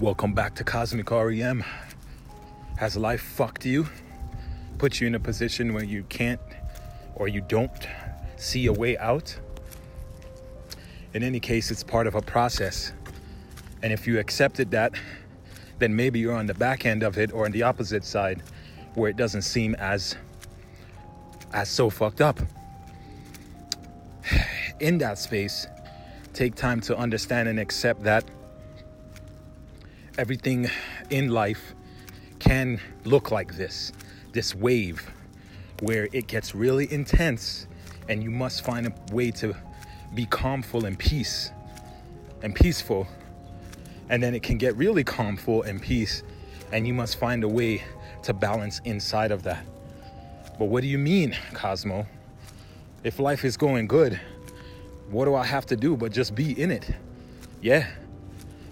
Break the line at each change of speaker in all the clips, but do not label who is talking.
Welcome back to Cosmic REM. Has life fucked you? Put you in a position where you can't or you don't see a way out? In any case, it's part of a process. And if you accepted that, then maybe you're on the back end of it or on the opposite side where it doesn't seem as as so fucked up. In that space, take time to understand and accept that everything in life can look like this this wave where it gets really intense and you must find a way to be calmful and peace and peaceful. And then it can get really calmful and peace and you must find a way to balance inside of that. But what do you mean cosmo? If life is going good what do i have to do but just be in it? Yeah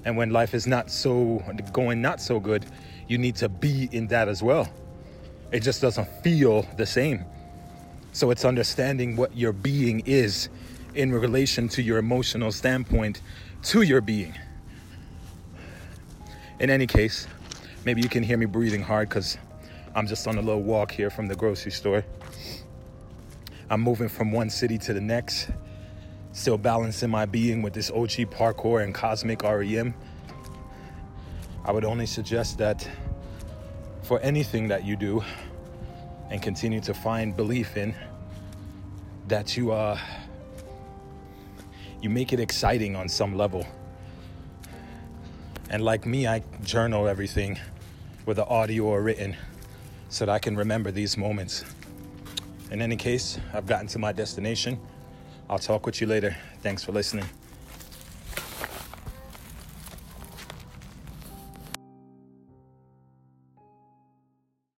and when life is not so going not so good, you need to be in that as well. It just doesn't feel the same. So it's understanding what your being is in relation to your emotional standpoint to your being. In any case, maybe you can hear me breathing hard because I'm just on a little walk here from the grocery store. I'm moving from one city to the next still balancing my being with this OG parkour and cosmic REM. I would only suggest that for anything that you do and continue to find belief in, that you uh you make it exciting on some level. And like me, I journal everything, whether audio or written, so that I can remember these moments. In any case, I've gotten to my destination. I'll talk with you later. Thanks for listening.